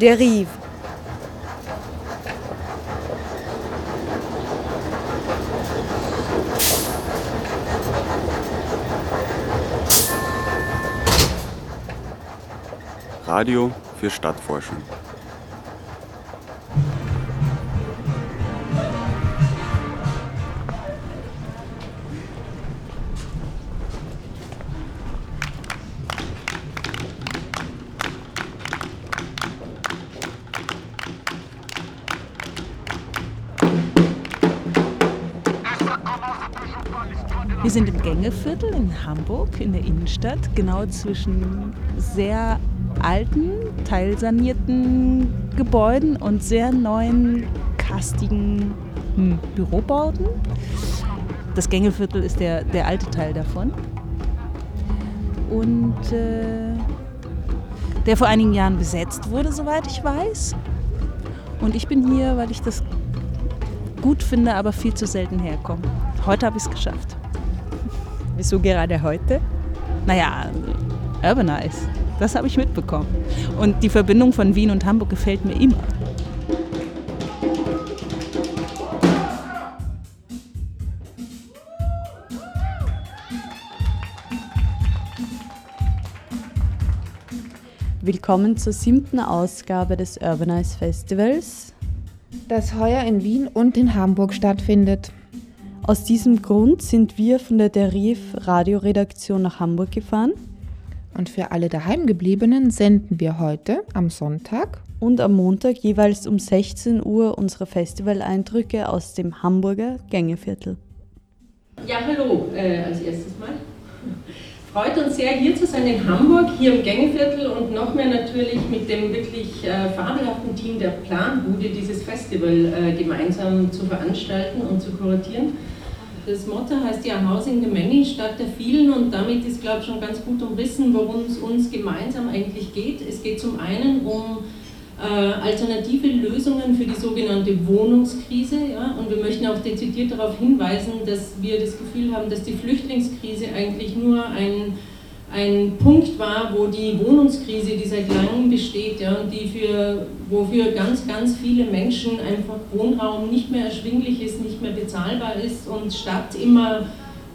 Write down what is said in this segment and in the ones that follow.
Der Rive. Radio für Stadtforschung. Gängeviertel in Hamburg, in der Innenstadt, genau zwischen sehr alten, teilsanierten Gebäuden und sehr neuen, kastigen hm, Bürobauten. Das Gängeviertel ist der, der alte Teil davon. Und äh, der vor einigen Jahren besetzt wurde, soweit ich weiß. Und ich bin hier, weil ich das gut finde, aber viel zu selten herkomme. Heute habe ich es geschafft. Wieso gerade heute? Naja, Urbanize. Das habe ich mitbekommen. Und die Verbindung von Wien und Hamburg gefällt mir immer. Willkommen zur siebten Ausgabe des Urbanize Festivals, das heuer in Wien und in Hamburg stattfindet. Aus diesem Grund sind wir von der Deriv Radioredaktion nach Hamburg gefahren. Und für alle daheimgebliebenen senden wir heute am Sonntag und am Montag jeweils um 16 Uhr unsere Festivaleindrücke aus dem Hamburger Gängeviertel. Ja, hallo äh, als erstes Mal. Freut uns sehr, hier zu sein in Hamburg, hier im Gängeviertel und noch mehr natürlich mit dem wirklich äh, fabelhaften Team der Planbude dieses Festival äh, gemeinsam zu veranstalten und zu kuratieren. Das Motto heißt ja Housing the Many statt der vielen und damit ist, glaube ich, schon ganz gut umrissen, worum es uns gemeinsam eigentlich geht. Es geht zum einen um äh, alternative Lösungen für die sogenannte Wohnungskrise ja, und wir möchten auch dezidiert darauf hinweisen, dass wir das Gefühl haben, dass die Flüchtlingskrise eigentlich nur ein ein Punkt war, wo die Wohnungskrise, die seit langem besteht, ja, die für, wofür ganz, ganz viele Menschen einfach Wohnraum nicht mehr erschwinglich ist, nicht mehr bezahlbar ist und Stadt immer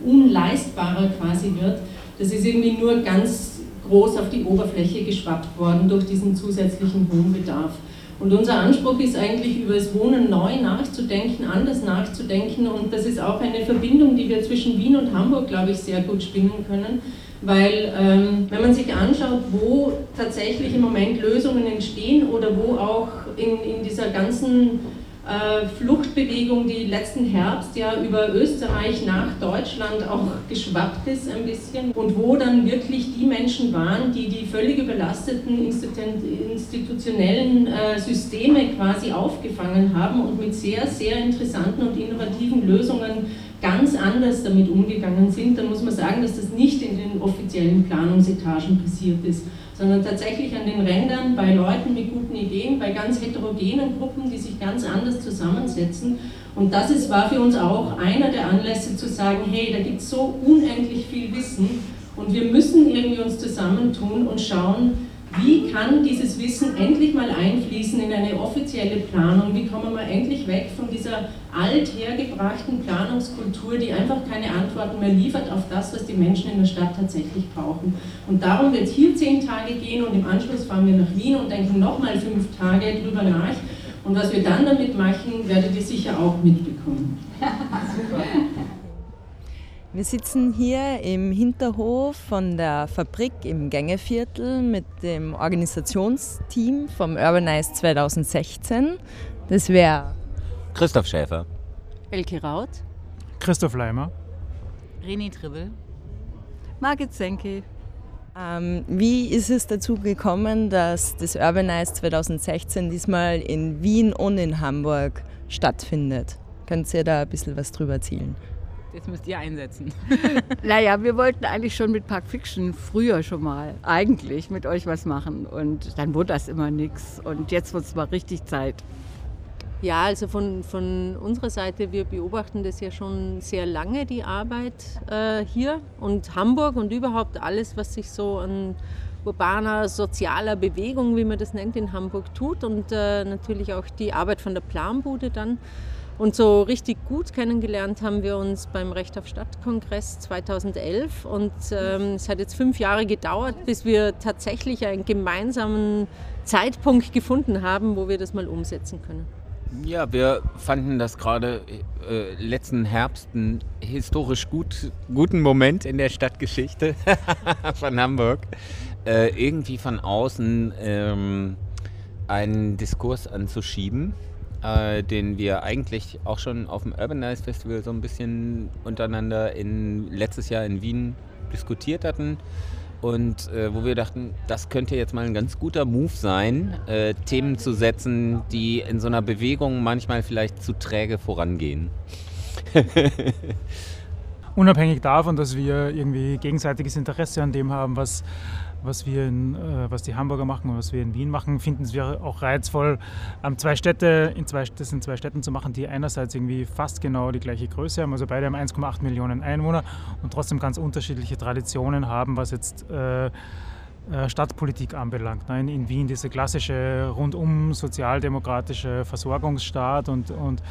unleistbarer quasi wird, das ist irgendwie nur ganz groß auf die Oberfläche geschwappt worden durch diesen zusätzlichen Wohnbedarf. Und unser Anspruch ist eigentlich, über das Wohnen neu nachzudenken, anders nachzudenken. Und das ist auch eine Verbindung, die wir zwischen Wien und Hamburg, glaube ich, sehr gut spinnen können weil ähm, wenn man sich anschaut, wo tatsächlich im Moment Lösungen entstehen oder wo auch in, in dieser ganzen äh, Fluchtbewegung, die letzten Herbst ja über Österreich nach Deutschland auch geschwappt ist ein bisschen und wo dann wirklich die Menschen waren, die die völlig überlasteten institutionellen äh, Systeme quasi aufgefangen haben und mit sehr, sehr interessanten und innovativen Lösungen ganz anders damit umgegangen sind, dann muss man sagen, dass das nicht in den offiziellen Planungsetagen passiert ist, sondern tatsächlich an den Rändern bei Leuten mit guten Ideen, bei ganz heterogenen Gruppen, die sich ganz anders zusammensetzen. Und das ist, war für uns auch einer der Anlässe zu sagen, hey, da gibt es so unendlich viel Wissen und wir müssen irgendwie uns zusammentun und schauen, wie kann dieses Wissen endlich mal einfließen in eine offizielle Planung? Wie kommen wir endlich weg von dieser althergebrachten Planungskultur, die einfach keine Antworten mehr liefert auf das, was die Menschen in der Stadt tatsächlich brauchen? Und darum wird es hier zehn Tage gehen und im Anschluss fahren wir nach Wien und denken nochmal fünf Tage drüber nach. Und was wir dann damit machen, werdet ihr sicher auch mitbekommen. Super. Wir sitzen hier im Hinterhof von der Fabrik im Gängeviertel mit dem Organisationsteam vom Urbanize 2016. Das wäre Christoph Schäfer, Elke Raut, Christoph Leimer, René Tribbel, Margit Senke. Ähm, wie ist es dazu gekommen, dass das Urbanize 2016 diesmal in Wien und in Hamburg stattfindet? Könnt ihr da ein bisschen was drüber erzählen? Jetzt müsst ihr einsetzen. naja, wir wollten eigentlich schon mit Park Fiction früher schon mal eigentlich mit euch was machen. Und dann wurde das immer nichts. Und jetzt wird es mal richtig Zeit. Ja, also von, von unserer Seite, wir beobachten das ja schon sehr lange, die Arbeit äh, hier und Hamburg und überhaupt alles, was sich so an urbaner, sozialer Bewegung, wie man das nennt, in Hamburg tut und äh, natürlich auch die Arbeit von der Planbude dann. Und so richtig gut kennengelernt haben wir uns beim Recht auf Stadt-Kongress 2011. Und ähm, es hat jetzt fünf Jahre gedauert, bis wir tatsächlich einen gemeinsamen Zeitpunkt gefunden haben, wo wir das mal umsetzen können. Ja, wir fanden das gerade äh, letzten Herbst einen historisch gut, guten Moment in der Stadtgeschichte von Hamburg. Äh, irgendwie von außen ähm, einen Diskurs anzuschieben, äh, den wir eigentlich auch schon auf dem Urbanize Festival so ein bisschen untereinander in, letztes Jahr in Wien diskutiert hatten und äh, wo wir dachten, das könnte jetzt mal ein ganz guter Move sein, äh, Themen zu setzen, die in so einer Bewegung manchmal vielleicht zu träge vorangehen. Unabhängig davon, dass wir irgendwie gegenseitiges Interesse an dem haben, was was, wir in, äh, was die Hamburger machen und was wir in Wien machen, finden wir auch reizvoll, ähm, zwei Städte in zwei, das in zwei Städten zu machen, die einerseits irgendwie fast genau die gleiche Größe haben, also beide haben 1,8 Millionen Einwohner und trotzdem ganz unterschiedliche Traditionen haben, was jetzt äh, äh Stadtpolitik anbelangt. Ne? In, in, Wien diese klassische rundum sozialdemokratische Versorgungsstaat und, und,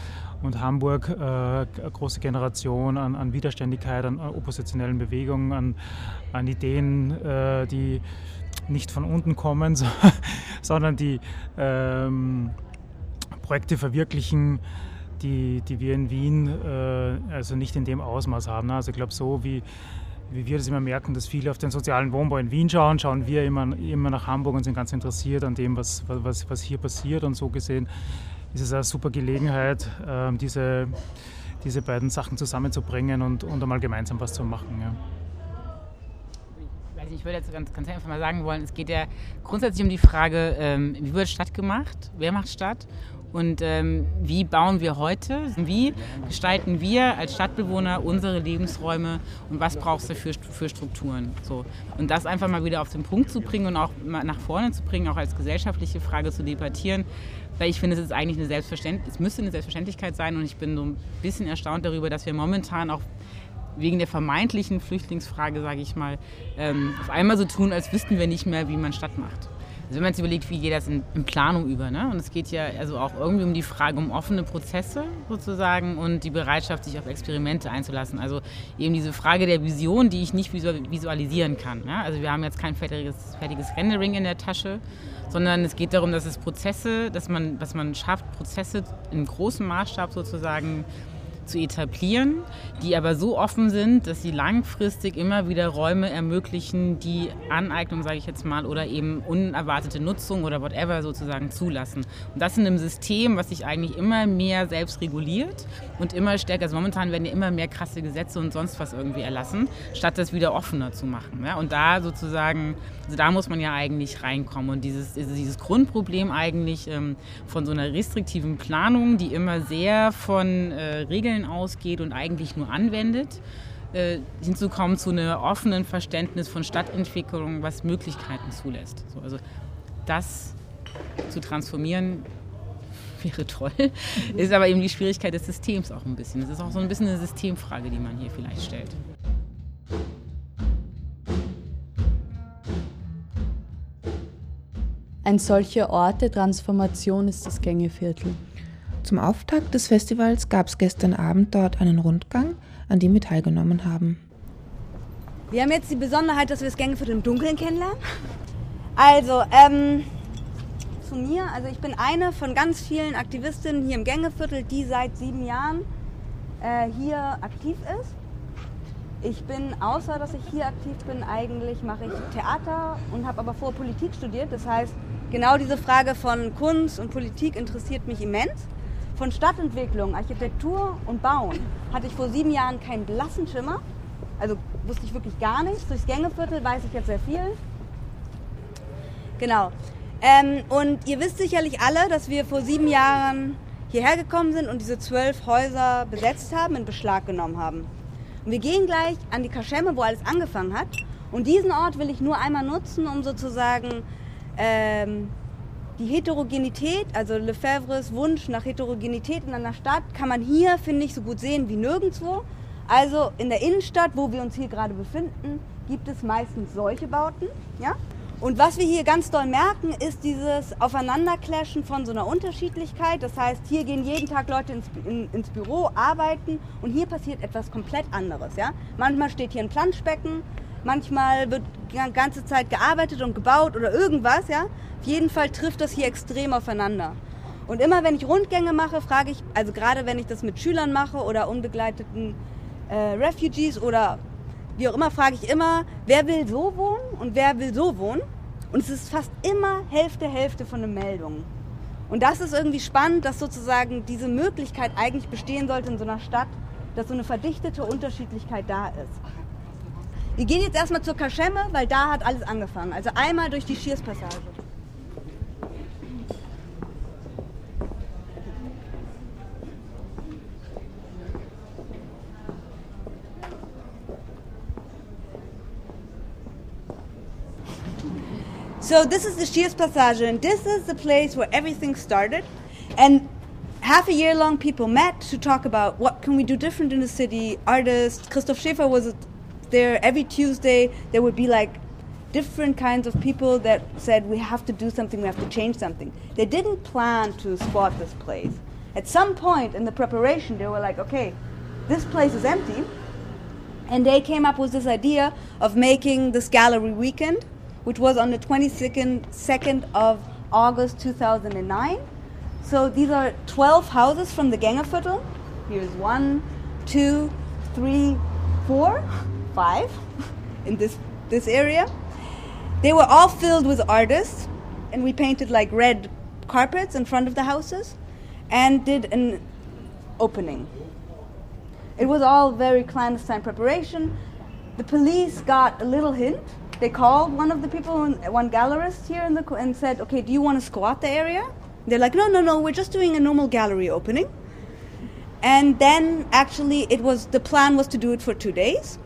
und Hamburg äh, große Generation an, an, Widerständigkeit, an oppositionellen Bewegungen, an, an Ideen, äh, die nicht von unten kommen, so, sondern die ähm, Projekte verwirklichen, die, die wir in Wien äh, also nicht in dem Ausmaß haben. Ne? Also ich glaube, so wie, wie wir das immer merken, dass viele auf den sozialen Wohnbau in Wien schauen, schauen wir immer, immer nach Hamburg und sind ganz interessiert an dem, was, was, was hier passiert. Und so gesehen ist es eine super Gelegenheit, ähm, diese, diese beiden Sachen zusammenzubringen und, und einmal gemeinsam was zu machen. Ja. Ich würde jetzt ganz, ganz einfach mal sagen wollen, es geht ja grundsätzlich um die Frage, ähm, wie wird Stadt gemacht, wer macht Stadt und ähm, wie bauen wir heute, wie gestalten wir als Stadtbewohner unsere Lebensräume und was brauchst du für, für Strukturen. So. Und das einfach mal wieder auf den Punkt zu bringen und auch nach vorne zu bringen, auch als gesellschaftliche Frage zu debattieren, weil ich finde, es ist eigentlich eine Selbstverständlichkeit, es müsste eine Selbstverständlichkeit sein und ich bin so ein bisschen erstaunt darüber, dass wir momentan auch wegen der vermeintlichen Flüchtlingsfrage, sage ich mal, ähm, auf einmal so tun, als wüssten wir nicht mehr, wie man Stadt macht. Also wenn man sich überlegt, wie geht das in, in, Planung über, ne? und es geht ja also auch irgendwie um die Frage um offene Prozesse sozusagen und die Bereitschaft, sich auf Experimente einzulassen. Also eben diese Frage der Vision, die ich nicht visualisieren kann. Ne? Also wir haben jetzt kein fertiges, fertiges Rendering in der Tasche, sondern es geht darum, dass es Prozesse, dass man, dass man schafft, Prozesse in großem Maßstab sozusagen zu etablieren, die aber so offen sind, dass sie langfristig immer wieder Räume ermöglichen, die Aneignung, sage ich jetzt mal, oder eben unerwartete Nutzung oder whatever sozusagen zulassen. Und das in einem System, was sich eigentlich immer mehr selbst reguliert und immer stärker, also momentan werden ja immer mehr krasse Gesetze und sonst was irgendwie erlassen, statt das wieder offener zu machen. Ja? Und da sozusagen, also da muss man ja eigentlich reinkommen. Und dieses, dieses Grundproblem eigentlich ähm, von so einer restriktiven Planung, die immer sehr von äh, Regeln ausgeht und eigentlich nur anwendet, äh, hinzukommen zu einem offenen Verständnis von Stadtentwicklung, was Möglichkeiten zulässt. So, also das zu transformieren wäre toll, ist aber eben die Schwierigkeit des Systems auch ein bisschen. Es ist auch so ein bisschen eine Systemfrage, die man hier vielleicht stellt. Ein solcher Ort der Transformation ist das Gängeviertel. Zum Auftakt des Festivals gab es gestern Abend dort einen Rundgang, an dem wir teilgenommen haben. Wir haben jetzt die Besonderheit, dass wir das Gängeviertel im Dunkeln kennenlernen. Also, ähm, zu mir, also ich bin eine von ganz vielen Aktivistinnen hier im Gängeviertel, die seit sieben Jahren äh, hier aktiv ist. Ich bin, außer dass ich hier aktiv bin, eigentlich mache ich Theater und habe aber vor Politik studiert. Das heißt, genau diese Frage von Kunst und Politik interessiert mich immens. Von Stadtentwicklung, Architektur und Bauen hatte ich vor sieben Jahren keinen blassen Schimmer. Also wusste ich wirklich gar nichts. Durchs Gängeviertel weiß ich jetzt sehr viel. Genau. Ähm, und ihr wisst sicherlich alle, dass wir vor sieben Jahren hierher gekommen sind und diese zwölf Häuser besetzt haben, in Beschlag genommen haben. Und wir gehen gleich an die Kaschemme, wo alles angefangen hat. Und diesen Ort will ich nur einmal nutzen, um sozusagen ähm, die Heterogenität, also Lefebvres Wunsch nach Heterogenität in einer Stadt, kann man hier, finde ich, so gut sehen wie nirgendwo. Also in der Innenstadt, wo wir uns hier gerade befinden, gibt es meistens solche Bauten. Ja? Und was wir hier ganz doll merken, ist dieses Aufeinanderclashen von so einer Unterschiedlichkeit. Das heißt, hier gehen jeden Tag Leute ins, in, ins Büro, arbeiten und hier passiert etwas komplett anderes. Ja? Manchmal steht hier ein Planschbecken, manchmal wird die ganze Zeit gearbeitet und gebaut oder irgendwas. Ja? Auf jeden Fall trifft das hier extrem aufeinander. Und immer wenn ich Rundgänge mache, frage ich, also gerade wenn ich das mit Schülern mache oder unbegleiteten äh, Refugees oder wie auch immer, frage ich immer, wer will so wohnen und wer will so wohnen. Und es ist fast immer Hälfte, Hälfte von den Meldungen. Und das ist irgendwie spannend, dass sozusagen diese Möglichkeit eigentlich bestehen sollte in so einer Stadt, dass so eine verdichtete Unterschiedlichkeit da ist. Wir gehen jetzt erstmal zur Kaschemme, weil da hat alles angefangen. Also einmal durch die Schierspassage. So this is the Shears Passage, and this is the place where everything started. And half a year long, people met to talk about what can we do different in the city. Artists, Christoph Schäfer was there every Tuesday. There would be like different kinds of people that said we have to do something, we have to change something. They didn't plan to spot this place. At some point in the preparation, they were like, okay, this place is empty. And they came up with this idea of making this gallery weekend which was on the 22nd second of August 2009. So these are 12 houses from the Gängerviertel. Here's one, two, three, four, five in this, this area. They were all filled with artists, and we painted like red carpets in front of the houses and did an opening. It was all very clandestine preparation. The police got a little hint they called one of the people, one gallerist here, in the, and said, "Okay, do you want to squat the area?" They're like, "No, no, no. We're just doing a normal gallery opening." And then actually, it was the plan was to do it for two days.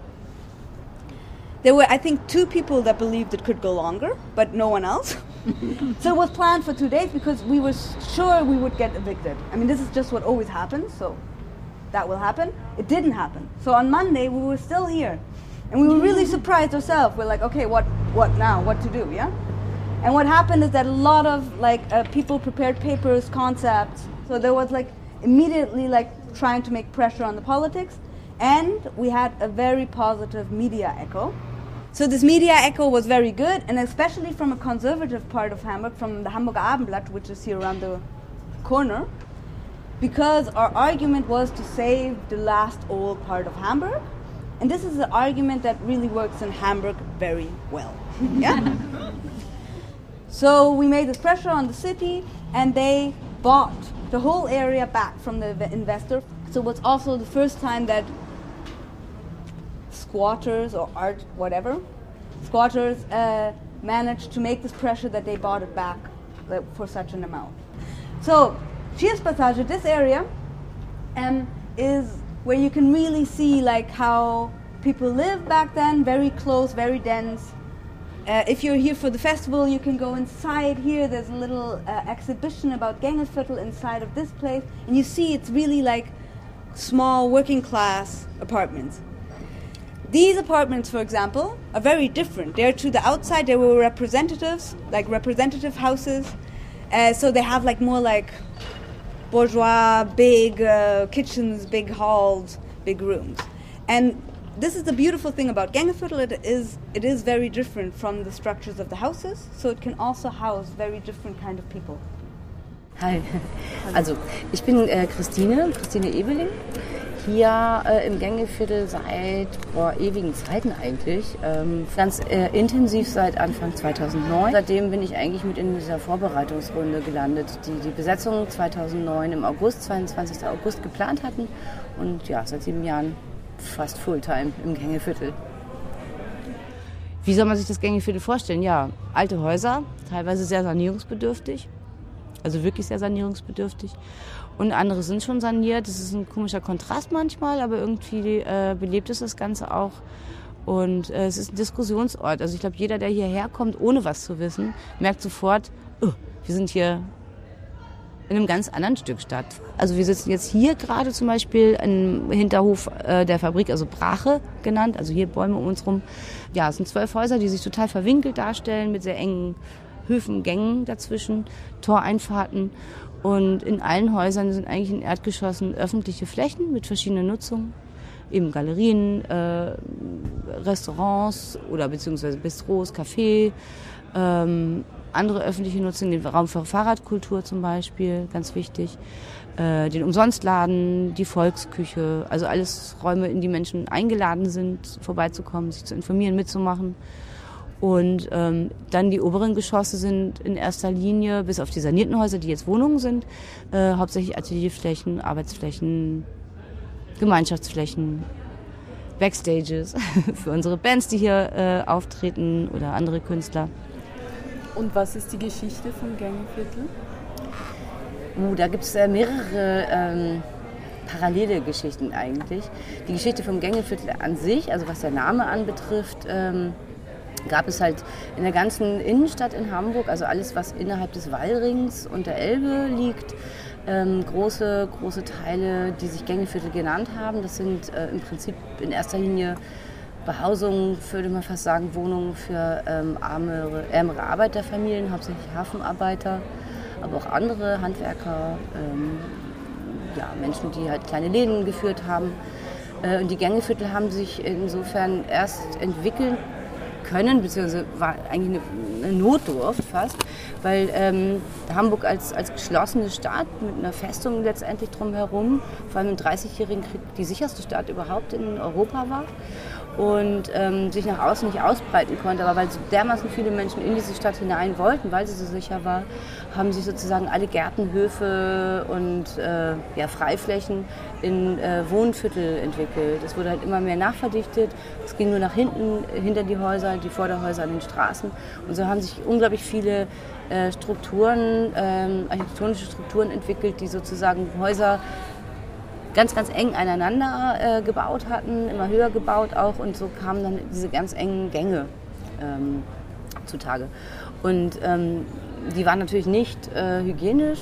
There were, I think, two people that believed it could go longer, but no one else. so it was planned for two days because we were sure we would get evicted. I mean, this is just what always happens, so that will happen. It didn't happen. So on Monday, we were still here. And we were really surprised ourselves. We're like, okay, what, what now? What to do? Yeah. And what happened is that a lot of like uh, people prepared papers, concepts. So there was like immediately like trying to make pressure on the politics, and we had a very positive media echo. So this media echo was very good, and especially from a conservative part of Hamburg, from the Hamburger Abendblatt, which is here around the corner, because our argument was to save the last old part of Hamburg and this is an argument that really works in Hamburg very well. yeah? so we made this pressure on the city, and they bought the whole area back from the investor. So it was also the first time that squatters or art, whatever, squatters uh, managed to make this pressure that they bought it back uh, for such an amount. So, Cheers Passage, this area um, is where you can really see like how people lived back then, very close, very dense. Uh, if you're here for the festival, you can go inside here. There's a little uh, exhibition about Gängelviertel inside of this place, and you see it's really like small working class apartments. These apartments, for example, are very different. They're to the outside, they were representatives, like representative houses. Uh, so they have like more like bourgeois, big uh, kitchens, big halls, big rooms. And this is the beautiful thing about Gängeviertel. It is, it is very different from the structures of the houses, so it can also house very different kind of people. Hi, also ich bin äh, Christine, Christine Ebeling. hier äh, im Gängeviertel seit boah, ewigen Zeiten eigentlich. Ähm, ganz äh, intensiv seit Anfang 2009. Seitdem bin ich eigentlich mit in dieser Vorbereitungsrunde gelandet, die die Besetzung 2009 im August, 22. August geplant hatten. Und ja, seit sieben Jahren fast Fulltime im Gängeviertel. Wie soll man sich das Gängeviertel vorstellen? Ja, alte Häuser, teilweise sehr sanierungsbedürftig, also wirklich sehr sanierungsbedürftig und andere sind schon saniert. Das ist ein komischer Kontrast manchmal, aber irgendwie äh, belebt es das Ganze auch. Und äh, es ist ein Diskussionsort. Also ich glaube, jeder, der hierher kommt, ohne was zu wissen, merkt sofort, oh, wir sind hier in einem ganz anderen Stück statt. Also wir sitzen jetzt hier gerade zum Beispiel im Hinterhof äh, der Fabrik, also Brache genannt, also hier Bäume um uns rum. Ja, es sind zwölf Häuser, die sich total verwinkelt darstellen mit sehr engen Höfen, Gängen dazwischen, Toreinfahrten. Und in allen Häusern sind eigentlich in Erdgeschossen öffentliche Flächen mit verschiedenen Nutzungen. Eben Galerien, äh, Restaurants oder beziehungsweise Bistros, Café, ähm, andere öffentliche Nutzungen, den Raum für Fahrradkultur zum Beispiel, ganz wichtig, äh, den Umsonstladen, die Volksküche, also alles Räume, in die Menschen eingeladen sind, vorbeizukommen, sich zu informieren, mitzumachen. Und ähm, dann die oberen Geschosse sind in erster Linie, bis auf die sanierten Häuser, die jetzt Wohnungen sind, äh, hauptsächlich Atelierflächen, Arbeitsflächen, Gemeinschaftsflächen, Backstages für unsere Bands, die hier äh, auftreten oder andere Künstler. Und was ist die Geschichte vom Gängeviertel? Uh, da gibt es äh, mehrere ähm, parallele Geschichten eigentlich. Die Geschichte vom Gängeviertel an sich, also was der Name anbetrifft, ähm, gab es halt in der ganzen Innenstadt in Hamburg, also alles, was innerhalb des Wallrings und der Elbe liegt, ähm, große, große Teile, die sich Gängeviertel genannt haben. Das sind äh, im Prinzip in erster Linie Behausungen, würde man fast sagen, Wohnungen für ähm, armere, ärmere Arbeiterfamilien, hauptsächlich Hafenarbeiter, aber auch andere Handwerker, ähm, ja, Menschen, die halt kleine Läden geführt haben. Äh, und die Gängeviertel haben sich insofern erst entwickelt können, beziehungsweise war eigentlich eine, eine Notdurft fast, weil ähm, Hamburg als, als geschlossene Stadt mit einer Festung letztendlich drumherum, vor allem im 30-jährigen Krieg, die sicherste Stadt überhaupt in Europa war und ähm, sich nach außen nicht ausbreiten konnte. Aber weil so dermaßen viele Menschen in diese Stadt hinein wollten, weil sie so sicher war, haben sich sozusagen alle Gärtenhöfe und äh, ja, Freiflächen in äh, Wohnviertel entwickelt. Es wurde halt immer mehr nachverdichtet. Es ging nur nach hinten, hinter die Häuser, die Vorderhäuser an den Straßen. Und so haben sich unglaublich viele äh, Strukturen, ähm, architektonische Strukturen entwickelt, die sozusagen Häuser ganz, ganz eng aneinander äh, gebaut hatten, immer höher gebaut auch und so kamen dann diese ganz engen Gänge ähm, zutage. Und ähm, die waren natürlich nicht äh, hygienisch,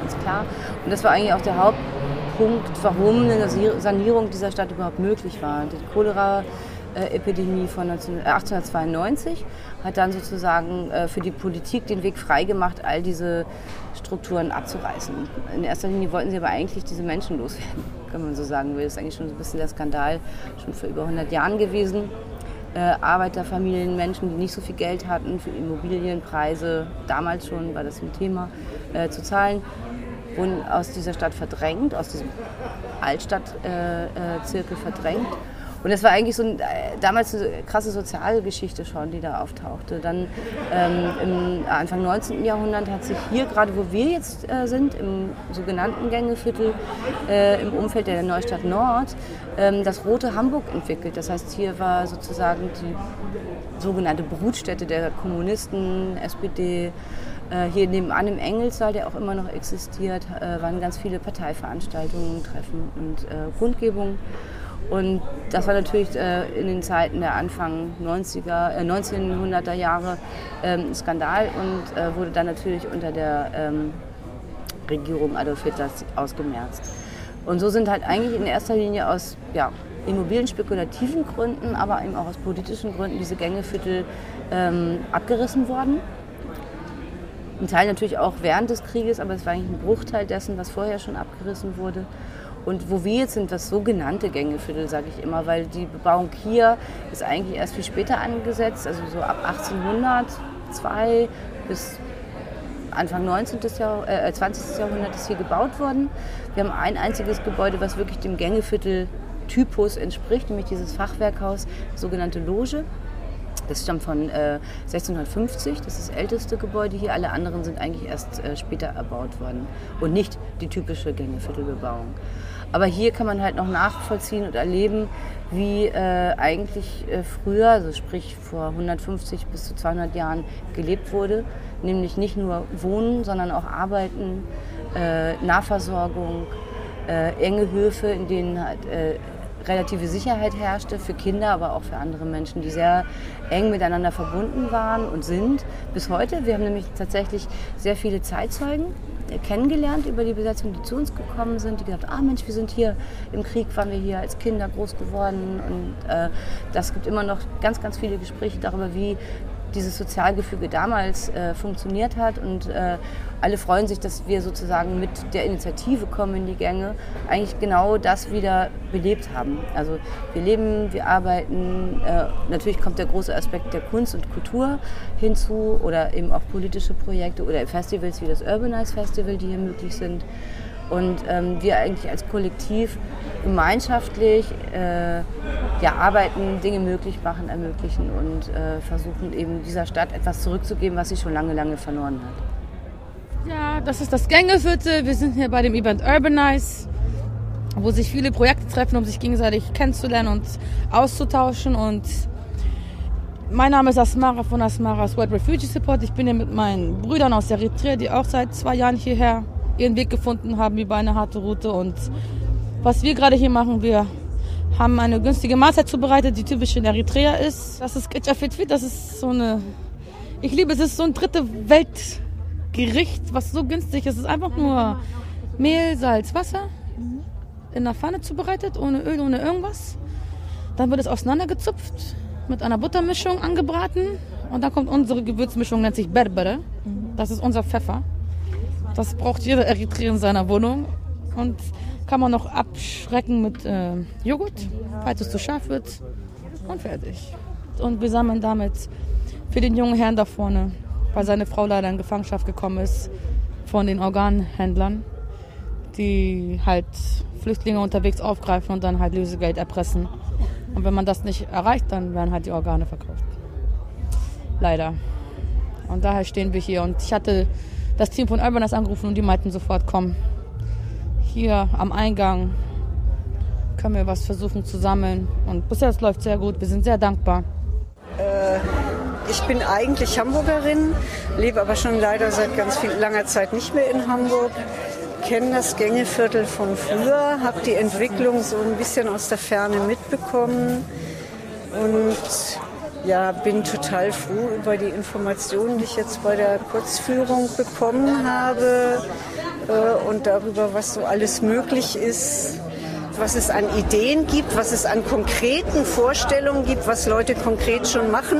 ganz klar. Und das war eigentlich auch der Hauptpunkt, warum eine Sanierung dieser Stadt überhaupt möglich war. Die Cholera Epidemie von 1892 hat dann sozusagen äh, für die Politik den Weg freigemacht, all diese Strukturen abzureißen. In erster Linie wollten sie aber eigentlich diese Menschen loswerden, kann man so sagen Das ist eigentlich schon so ein bisschen der Skandal, schon vor über 100 Jahren gewesen. Äh, Arbeiterfamilien, Menschen, die nicht so viel Geld hatten für Immobilienpreise, damals schon war das ein Thema, äh, zu zahlen, wurden aus dieser Stadt verdrängt, aus diesem Altstadtzirkel verdrängt und das war eigentlich so ein, äh, damals eine krasse Sozialgeschichte schon, die da auftauchte. Dann ähm, im Anfang 19. Jahrhundert hat sich hier, gerade wo wir jetzt äh, sind, im sogenannten Gängeviertel, äh, im Umfeld der Neustadt Nord, ähm, das Rote Hamburg entwickelt. Das heißt, hier war sozusagen die sogenannte Brutstätte der Kommunisten, SPD, äh, hier nebenan im Engelssaal, der auch immer noch existiert, äh, waren ganz viele Parteiveranstaltungen, Treffen und äh, Kundgebungen. Und das war natürlich äh, in den Zeiten der Anfang 90er, äh, 1900er Jahre ähm, ein Skandal und äh, wurde dann natürlich unter der ähm, Regierung Adolf Hitlers ausgemerzt. Und so sind halt eigentlich in erster Linie aus ja, immobilienspekulativen Gründen, aber eben auch aus politischen Gründen diese Gängeviertel ähm, abgerissen worden. Ein Teil natürlich auch während des Krieges, aber es war eigentlich ein Bruchteil dessen, was vorher schon abgerissen wurde. Und wo wir jetzt sind, das sogenannte Gängeviertel, sage ich immer, weil die Bebauung hier ist eigentlich erst viel später angesetzt, also so ab 1802 bis Anfang 19. Jahr, äh, 20. Jahrhundert ist hier gebaut worden. Wir haben ein einziges Gebäude, was wirklich dem Gängeviertel-Typus entspricht, nämlich dieses Fachwerkhaus, sogenannte Loge. Das stammt von äh, 1650, das ist das älteste Gebäude hier. Alle anderen sind eigentlich erst äh, später erbaut worden und nicht die typische Gängeviertelbebauung. Aber hier kann man halt noch nachvollziehen und erleben, wie äh, eigentlich äh, früher, also sprich vor 150 bis zu 200 Jahren, gelebt wurde. Nämlich nicht nur Wohnen, sondern auch Arbeiten, äh, Nahversorgung, äh, enge Höfe, in denen halt, relative Sicherheit herrschte für Kinder, aber auch für andere Menschen, die sehr eng miteinander verbunden waren und sind bis heute. Wir haben nämlich tatsächlich sehr viele Zeitzeugen kennengelernt über die Besetzung, die zu uns gekommen sind, die gesagt, ah Mensch, wir sind hier im Krieg, waren wir hier als Kinder groß geworden und äh, das gibt immer noch ganz, ganz viele Gespräche darüber, wie dieses Sozialgefüge damals äh, funktioniert hat. Und äh, alle freuen sich, dass wir sozusagen mit der Initiative kommen in die Gänge, eigentlich genau das wieder belebt haben. Also wir leben, wir arbeiten, äh, natürlich kommt der große Aspekt der Kunst und Kultur hinzu oder eben auch politische Projekte oder Festivals wie das Urbanize Festival, die hier möglich sind. Und ähm, wir eigentlich als Kollektiv gemeinschaftlich äh, ja, arbeiten, Dinge möglich machen, ermöglichen und äh, versuchen eben dieser Stadt etwas zurückzugeben, was sie schon lange, lange verloren hat. Ja, das ist das Gängeviertel. Wir sind hier bei dem Event Urbanize, wo sich viele Projekte treffen, um sich gegenseitig kennenzulernen und auszutauschen. Und mein Name ist Asmara von Asmara's World Refugee Support. Ich bin hier mit meinen Brüdern aus Eritrea, die auch seit zwei Jahren hierher ihren Weg gefunden haben über eine harte Route. Und was wir gerade hier machen, wir haben eine günstige Mahlzeit zubereitet, die typisch in Eritrea ist. Das ist Ketchafitfit, das ist so eine, ich liebe es, es ist so ein dritte Weltgericht, was so günstig ist. Es ist einfach nur Mehl, Salz, Wasser in einer Pfanne zubereitet, ohne Öl, ohne irgendwas. Dann wird es auseinandergezupft, mit einer Buttermischung angebraten und dann kommt unsere Gewürzmischung, nennt sich Berbere. Das ist unser Pfeffer. Das braucht jeder Eritreer in seiner Wohnung. Und kann man noch abschrecken mit äh, Joghurt, falls es zu scharf wird. Und fertig. Und wir sammeln damit für den jungen Herrn da vorne, weil seine Frau leider in Gefangenschaft gekommen ist von den Organhändlern, die halt Flüchtlinge unterwegs aufgreifen und dann halt Lösegeld erpressen. Und wenn man das nicht erreicht, dann werden halt die Organe verkauft. Leider. Und daher stehen wir hier. Und ich hatte das Team von Urbanas angerufen und die meinten sofort, komm, hier am Eingang können wir was versuchen zu sammeln. Und bisher es läuft sehr gut, wir sind sehr dankbar. Äh, ich bin eigentlich Hamburgerin, lebe aber schon leider seit ganz viel, langer Zeit nicht mehr in Hamburg. Kenne das Gängeviertel von früher, habe die Entwicklung so ein bisschen aus der Ferne mitbekommen und ja, bin total froh über die Informationen, die ich jetzt bei der Kurzführung bekommen habe äh, und darüber, was so alles möglich ist, was es an Ideen gibt, was es an konkreten Vorstellungen gibt, was Leute konkret schon machen.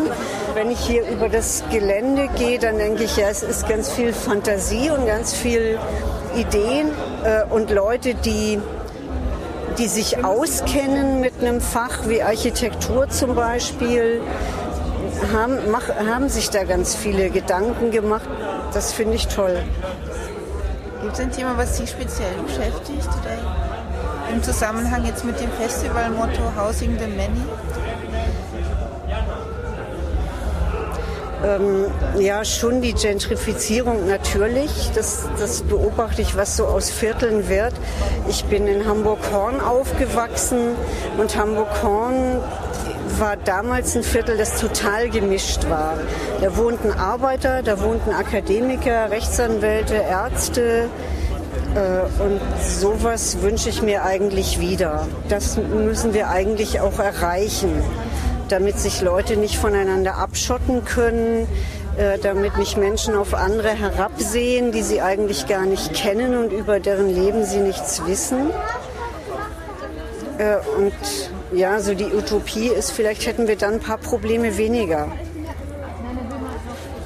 Wenn ich hier über das Gelände gehe, dann denke ich, ja, es ist ganz viel Fantasie und ganz viel Ideen äh, und Leute, die die sich auskennen mit einem Fach wie Architektur zum Beispiel, haben, mach, haben sich da ganz viele Gedanken gemacht. Das finde ich toll. Gibt es ein Thema, was Sie speziell beschäftigt? Oder Im Zusammenhang jetzt mit dem Festivalmotto Housing the Many? Ähm, ja, schon die Gentrifizierung natürlich. Das, das beobachte ich, was so aus Vierteln wird. Ich bin in Hamburg-Horn aufgewachsen und Hamburg-Horn war damals ein Viertel, das total gemischt war. Da wohnten Arbeiter, da wohnten Akademiker, Rechtsanwälte, Ärzte. Äh, und sowas wünsche ich mir eigentlich wieder. Das müssen wir eigentlich auch erreichen damit sich Leute nicht voneinander abschotten können, äh, damit nicht Menschen auf andere herabsehen, die sie eigentlich gar nicht kennen und über deren Leben sie nichts wissen. Äh, und ja, so die Utopie ist, vielleicht hätten wir dann ein paar Probleme weniger.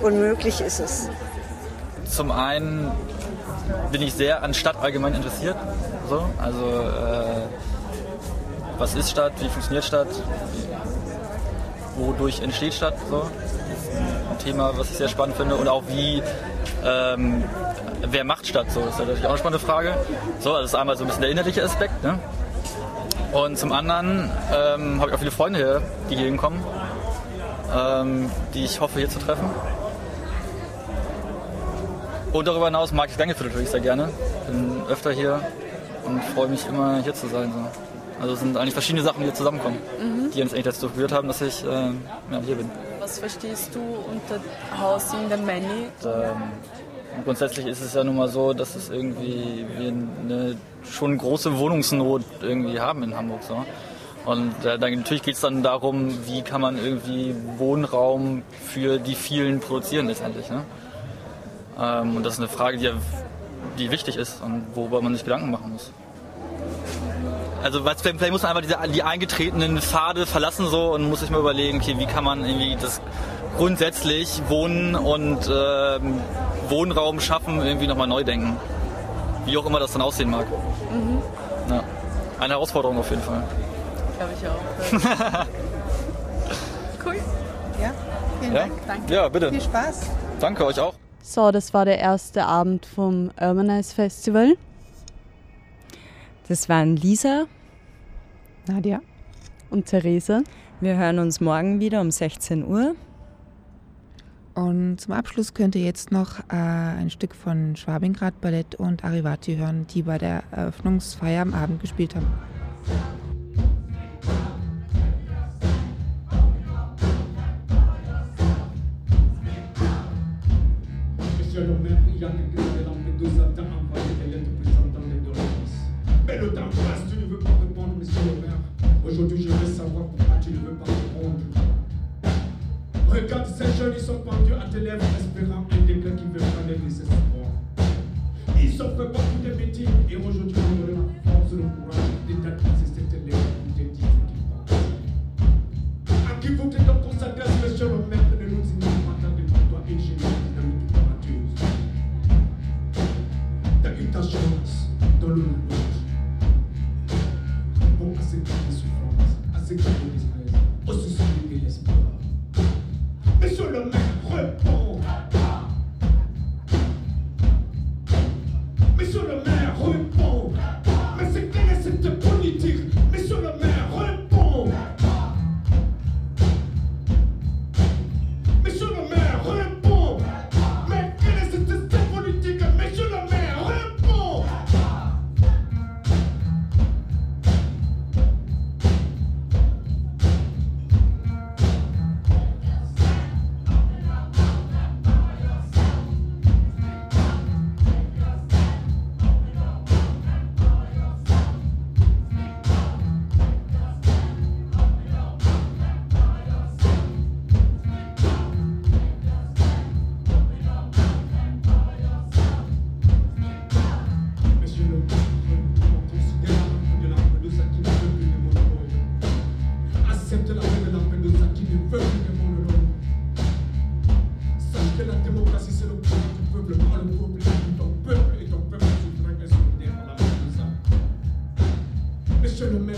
Unmöglich ist es. Zum einen bin ich sehr an Stadt allgemein interessiert. So. Also äh, was ist Stadt, wie funktioniert Stadt, wodurch entsteht Stadt. So. ein Thema, was ich sehr spannend finde. Und auch wie, ähm, wer macht Stadt so, das ist natürlich auch eine spannende Frage. So, das ist einmal so ein bisschen der innerliche Aspekt. Ne? Und zum anderen ähm, habe ich auch viele Freunde hier, die hier hinkommen, ähm, die ich hoffe hier zu treffen. Und darüber hinaus mag ich Gängeviertel natürlich sehr gerne. Bin öfter hier und freue mich immer hier zu sein. So. Also es sind eigentlich verschiedene Sachen, die hier zusammenkommen, mhm. die uns eigentlich dazu geführt haben, dass ich äh, ja, hier bin. Was verstehst du unter Housing the Many? Und, ähm, grundsätzlich ist es ja nun mal so, dass es irgendwie wir eine schon große Wohnungsnot irgendwie haben in Hamburg. So. Und äh, dann, natürlich geht es dann darum, wie kann man irgendwie Wohnraum für die vielen produzieren letztendlich. Ne? Ähm, und das ist eine Frage, die ja die wichtig ist und worüber man sich Gedanken machen muss. Also was, vielleicht muss man einfach diese, die eingetretenen Pfade verlassen so und muss sich mal überlegen, okay, wie kann man irgendwie das grundsätzlich Wohnen und ähm, Wohnraum schaffen, irgendwie nochmal neu denken. Wie auch immer das dann aussehen mag. Mhm. Ja. Eine Herausforderung auf jeden Fall. Glaube ich auch. Cool. Ja, vielen Ja? Dank. Danke. Ja, bitte. Viel Spaß. Danke euch auch. So, das war der erste Abend vom Urbanize Festival. Das waren Lisa, Nadja und Therese. Wir hören uns morgen wieder um 16 Uhr. Und zum Abschluss könnt ihr jetzt noch äh, ein Stück von Schwabingrad Ballett und Arivati hören, die bei der Eröffnungsfeier am Abend gespielt haben. Monsieur le maire, il y a quelqu'un de Lampedusa t'a envoyé des lettres présentant les doléances. Mais le temps passe, tu ne veux pas Aujourd'hui, je veux savoir pourquoi tu ne veux pas répondre. Regarde ces jeunes, ils sont pendus à tes lèvres, espérant un décret qui veut prendre les espoirs. Ils fait beaucoup de métiers et aujourd'hui, on la force, le courage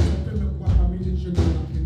Deus rompeu meu guarda-mente e chegou na